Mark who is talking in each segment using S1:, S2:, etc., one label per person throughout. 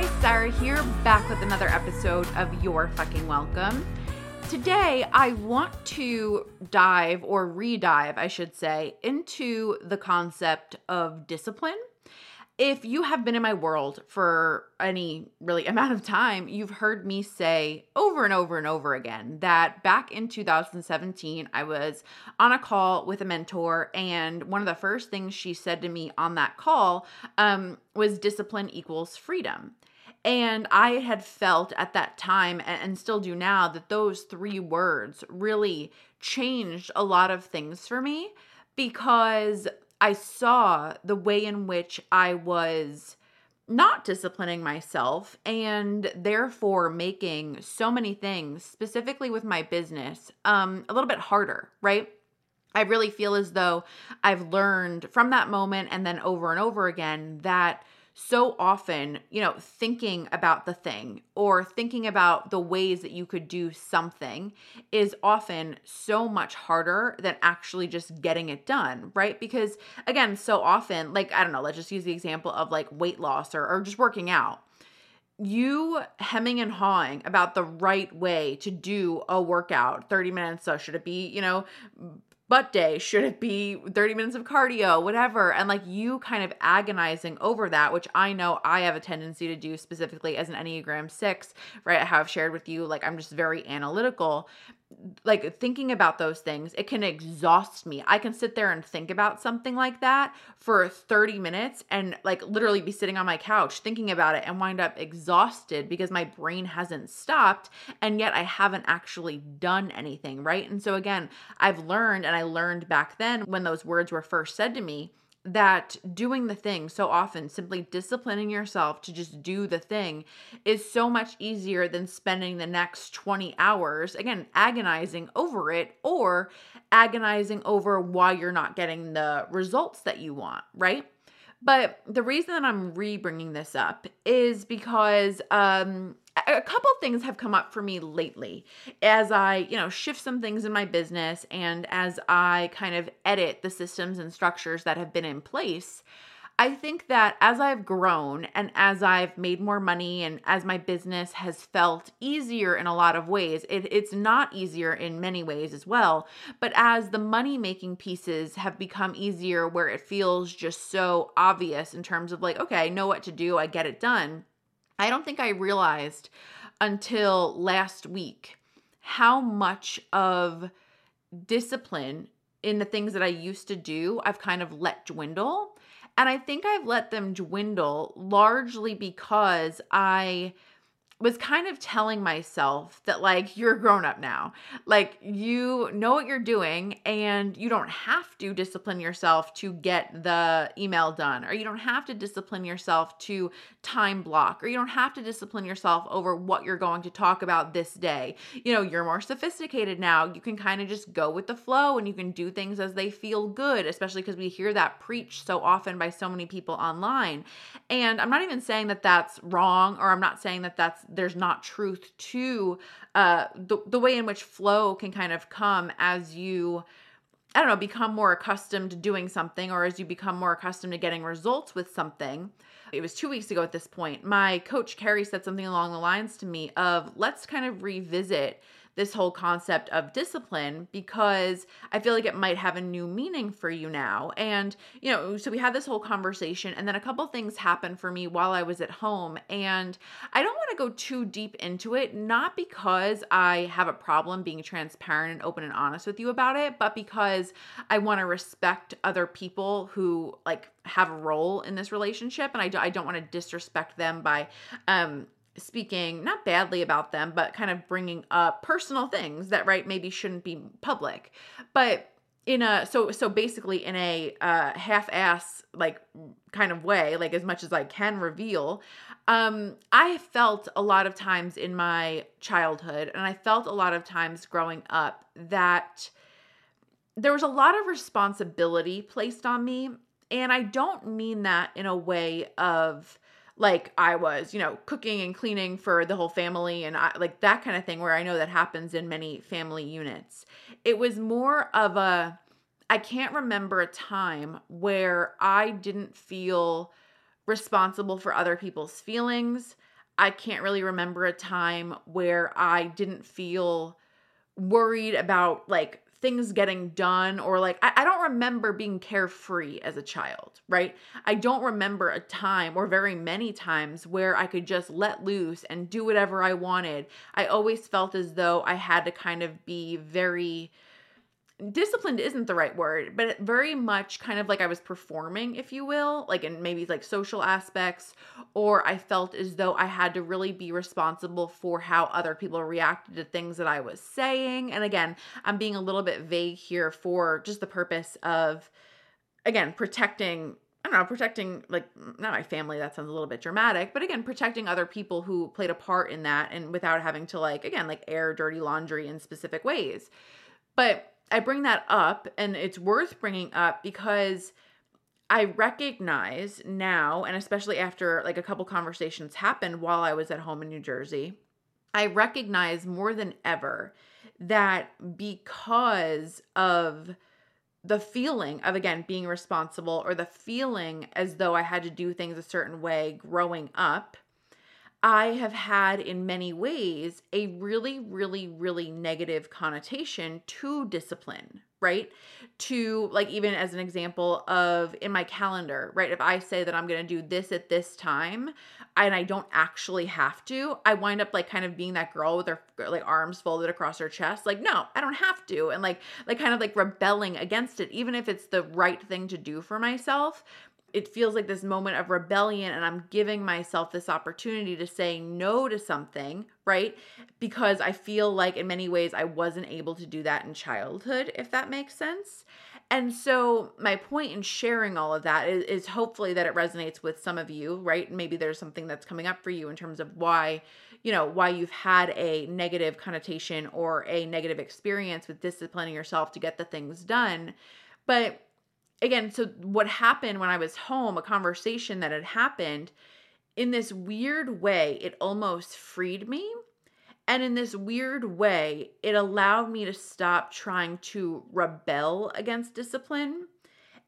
S1: Hi, Sarah here, back with another episode of Your Fucking Welcome. Today, I want to dive or re-dive, I should say, into the concept of discipline. If you have been in my world for any really amount of time, you've heard me say over and over and over again that back in 2017, I was on a call with a mentor, and one of the first things she said to me on that call um, was discipline equals freedom. And I had felt at that time, and still do now, that those three words really changed a lot of things for me because I saw the way in which I was not disciplining myself and therefore making so many things specifically with my business um a little bit harder right? I really feel as though i've learned from that moment and then over and over again that so often, you know, thinking about the thing or thinking about the ways that you could do something is often so much harder than actually just getting it done, right? Because again, so often, like, I don't know, let's just use the example of like weight loss or, or just working out you hemming and hawing about the right way to do a workout 30 minutes so should it be you know butt day? Should it be 30 minutes of cardio? Whatever. And like you kind of agonizing over that, which I know I have a tendency to do specifically as an Enneagram 6, right? I have shared with you, like I'm just very analytical like thinking about those things, it can exhaust me. I can sit there and think about something like that for 30 minutes and like literally be sitting on my couch thinking about it and wind up exhausted because my brain hasn't stopped and yet I haven't actually done anything, right? And so again, I've learned and I learned back then when those words were first said to me that doing the thing so often, simply disciplining yourself to just do the thing, is so much easier than spending the next 20 hours, again, agonizing over it or agonizing over why you're not getting the results that you want, right? But the reason that I'm re bringing this up is because um, a couple things have come up for me lately as I, you know, shift some things in my business and as I kind of edit the systems and structures that have been in place. I think that as I've grown and as I've made more money and as my business has felt easier in a lot of ways, it, it's not easier in many ways as well. But as the money making pieces have become easier, where it feels just so obvious in terms of like, okay, I know what to do, I get it done. I don't think I realized until last week how much of discipline in the things that I used to do, I've kind of let dwindle. And I think I've let them dwindle largely because I was kind of telling myself that like you're grown up now. Like you know what you're doing and you don't have to discipline yourself to get the email done or you don't have to discipline yourself to time block or you don't have to discipline yourself over what you're going to talk about this day. You know, you're more sophisticated now. You can kind of just go with the flow and you can do things as they feel good, especially because we hear that preached so often by so many people online. And I'm not even saying that that's wrong or I'm not saying that that's there's not truth to uh, the, the way in which flow can kind of come as you I don't know, become more accustomed to doing something or as you become more accustomed to getting results with something. It was two weeks ago at this point. My coach, Carrie, said something along the lines to me of let's kind of revisit this whole concept of discipline because I feel like it might have a new meaning for you now. And, you know, so we had this whole conversation, and then a couple things happened for me while I was at home. And I don't want to go too deep into it, not because I have a problem being transparent and open and honest with you about it, but because I want to respect other people who like have a role in this relationship and I, do, I don't want to disrespect them by um speaking not badly about them but kind of bringing up personal things that right maybe shouldn't be public. But in a so so basically in a uh half-ass like kind of way like as much as i can reveal um i felt a lot of times in my childhood and i felt a lot of times growing up that there was a lot of responsibility placed on me and i don't mean that in a way of like I was, you know, cooking and cleaning for the whole family and I, like that kind of thing where I know that happens in many family units. It was more of a I can't remember a time where I didn't feel responsible for other people's feelings. I can't really remember a time where I didn't feel worried about like things getting done or like I, I, don't remember being carefree as a child right? I don't remember a time or very many times where i could just let loose and do whatever i wanted. I always felt as though i had to kind of be very disciplined isn't the right word, but very much kind of like I was performing, if you will, like in maybe like social aspects, or I felt as though I had to really be responsible for how other people reacted to things that I was saying. And again, I'm being a little bit vague here for just the purpose of, again, protecting. I don't know, protecting like not my family, that sounds a little bit dramatic, but again, protecting other people who played a part in that and without having to like, again, like air dirty laundry in specific ways. But I bring that up and it's worth bringing up because I recognize now, and especially after like a couple conversations happened while I was at home in New Jersey, I recognize more than ever that because of the feeling of again being responsible or the feeling as though I had to do things a certain way growing up, I have had in many ways a really, really, really negative connotation to discipline, right? To like, even as an example of in my calendar, right? If I say that I'm going to do this at this time and I don't actually have to, I wind up like kind of being that girl with her like arms folded across her chest, like, no, I don't have to. And like, like kind of like rebelling against it, even if it's the right thing to do for myself it feels like this moment of rebellion and I'm giving myself this opportunity to say no to something, right? Because I feel like in many ways I wasn't able to do that in childhood, if that makes sense. And so, my point in sharing all of that is, is hopefully that it resonates with some of you, right? Maybe there's something that's coming up for you in terms of why, you know, why you've had a negative connotation or a negative experience with disciplining yourself to get the things done. But again, so what happened when I was home, a conversation that had happened, in this weird way, it almost freed me. And in this weird way, it allowed me to stop trying to rebel against discipline.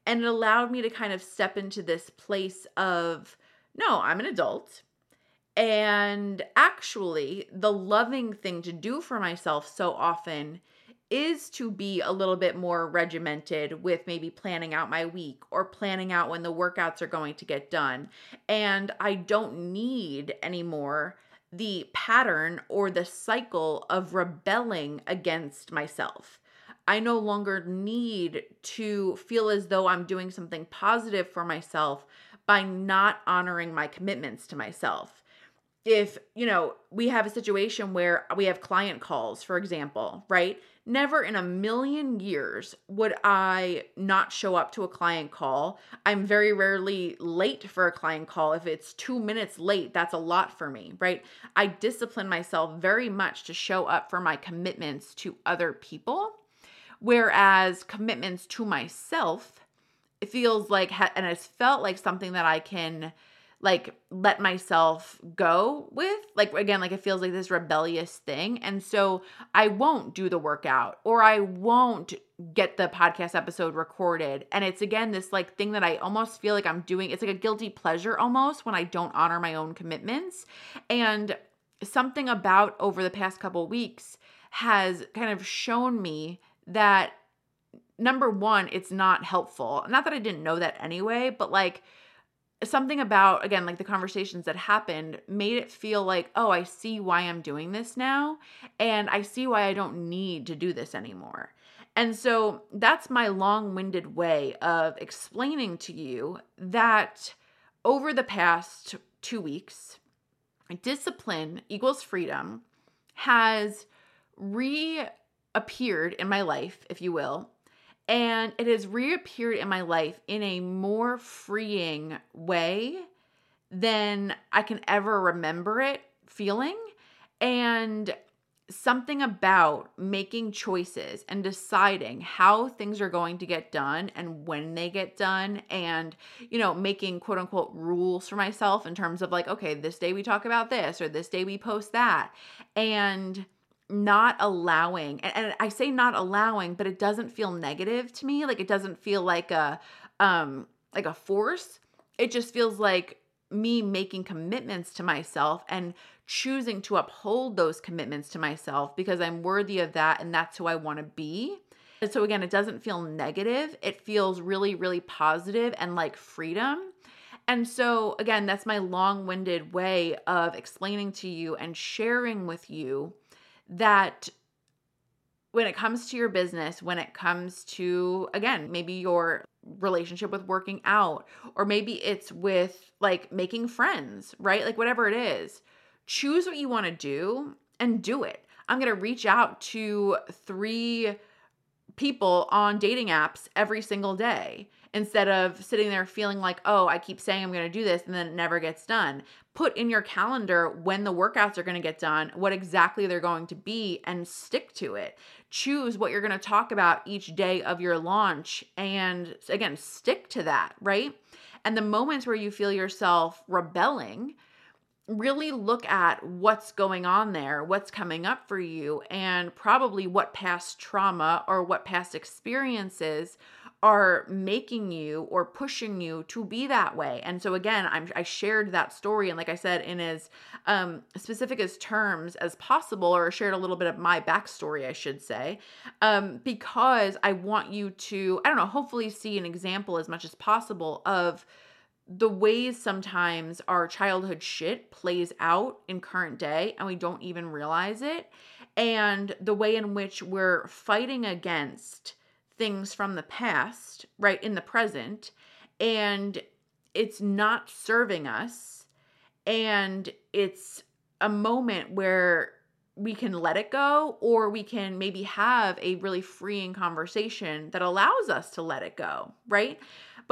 S1: And it allowed me to kind of step into this place of, no, I'm an adult. And actually, the loving thing to do for myself so often is to be a little bit more regimented with maybe planning out my week or planning out when the workouts are going to get done. And I don't need anymore the pattern or the cycle of rebelling against myself. I no longer need to feel as though I'm doing something positive for myself by not honoring my commitments to myself if you know we have a situation where we have client calls for example right never in a million years would i not show up to a client call. I'm very rarely late for a client call. If it's 2 minutes late that's a lot for me right? I discipline myself very much to show up for my commitments to other people whereas commitments to myself it feels like and it's felt like something that i can like let myself go with like again like it feels like this rebellious thing. And so i won't do the workout or i won't get the podcast episode recorded. And it's again this like thing that i almost feel like i'm doing it's like a guilty pleasure almost when i don't honor my own commitments. And something about over the past couple weeks has kind of shown me that number one it's not helpful. Not that i didn't know that anyway but like something about again like the conversations that happened made it feel like oh i see why i'm doing this now and i see why i don't need to do this anymore. And so that's my long-winded way of explaining to you that over the past 2 weeks discipline equals freedom has reappeared in my life if you will and it has reappeared in my life in a more freeing way than I can ever remember it feeling. And something about making choices and deciding how things are going to get done and when they get done and you know making quote unquote rules for myself in terms of like okay this day we talk about this or this day we post that and not allowing and, and, I say not allowing, but it doesn't feel negative to me. Like it doesn't feel like a um like a force. It just feels like me making commitments to myself and choosing to uphold those commitments to myself because I'm worthy of that and that's who I want to be. And so again, it doesn't feel negative. It feels really, really positive and like freedom. And so, again, that's my long winded way of explaining to you and sharing with you that when it comes to your business, when it comes to, again, maybe your relationship with working out, or maybe it's with like making friends, right? Like whatever it is, choose what you want to do and do it. I'm going to reach out to three people on dating apps every single day instead of sitting there feeling like, oh, I keep saying I'm going to do this and then it never gets done. Put in your calendar when the workouts are going to get done, what exactly they're going to be, and stick to it. Choose what you're going to talk about each day of your launch and again, stick to that, right? And the moments where you feel yourself rebelling, really look at what's going on there, what's coming up for you, and probably what past trauma or what past experiences are making you or pushing you to be that way. And so again, I'm, I shared that story and like I said, in as um, specific as terms as possible, or shared a little bit of my backstory, I should say, um, because I want you to, I don't know, hopefully see an example as much as possible of the ways sometimes our childhood shit plays out in current day and we don't even realize it and the way in which we're fighting against things from the past, right, in the present, and it's not serving us. And it's a moment where we can let it go, or we can maybe have a really freeing conversation that allows us to let it go, right?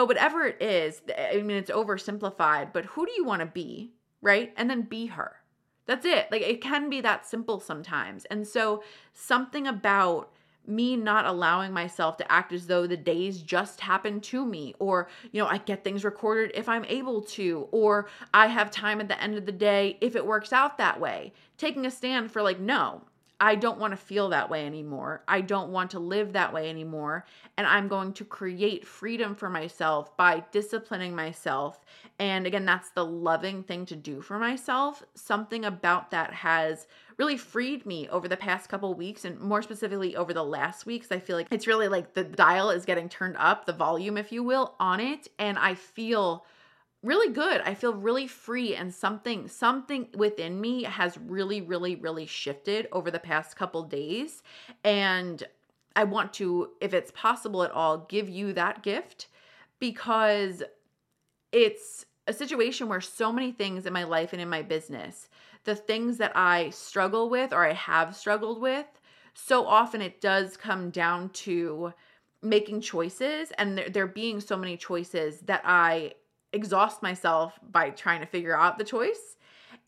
S1: But whatever it is, I mean, it's oversimplified, but who do you want to be, right? And then be her. That's it. Like it can be that simple sometimes. And so, something about me not allowing myself to act as though the days just happen to me or you know I get things recorded if I'm able to or I have time at the end of the day if it works out that way taking a stand for like no I don't want to feel that way anymore. I don't want to live that way anymore. And I'm going to create freedom for myself by disciplining myself. And again, that's the loving thing to do for myself. Something about that has really freed me over the past couple weeks and more specifically over the last weeks. I feel like it's really like the dial is getting turned up, the volume, if you will, on it. And I feel really good. I feel really free and something something within me has really really really shifted over the past couple days and I want to if it's possible at all give you that gift because it's a situation where so many things in my life and in my business, the things that I struggle with or I have struggled with, so often it does come down to making choices and there, there being so many choices that I exhaust myself by trying to figure out the choice.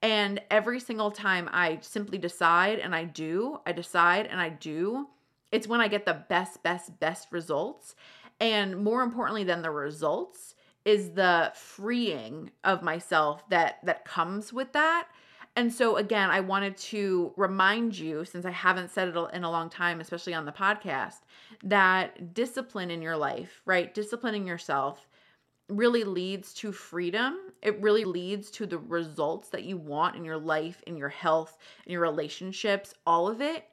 S1: And every single time I simply decide and I do, I decide and I do, it's when I get the best, best, best results. And more importantly than the results is the freeing of myself that that comes with that. And so again, I wanted to remind you since I haven't said it in a long time, especially on the podcast, that discipline in your life, right? Disciplining yourself really leads to freedom. It really leads to the results that you want in your life, in your health, in your relationships, all of it.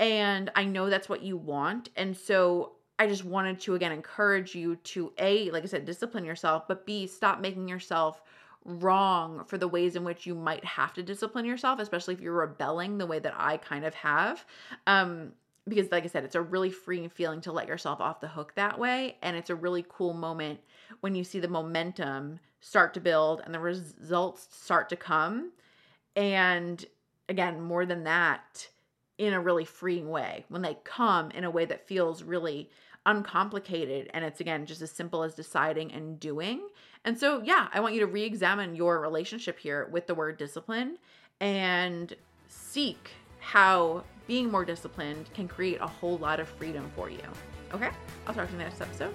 S1: And I know that's what you want. And so I just wanted to again encourage you to A, like I said, discipline yourself, but B, stop making yourself wrong for the ways in which you might have to discipline yourself, especially if you're rebelling the way that I kind of have. Um, because like I said, it's a really freeing feeling to let yourself off the hook that way. And it's a really cool moment when you see the momentum start to build and the results start to come. And again, more than that, in a really freeing way, when they come in a way that feels really uncomplicated and it's again just as simple as deciding and doing. And so, yeah, I want you to re examine your relationship here with the word discipline and seek how being more disciplined can create a whole lot of freedom for you. Okay, I'll talk to you in the next episode.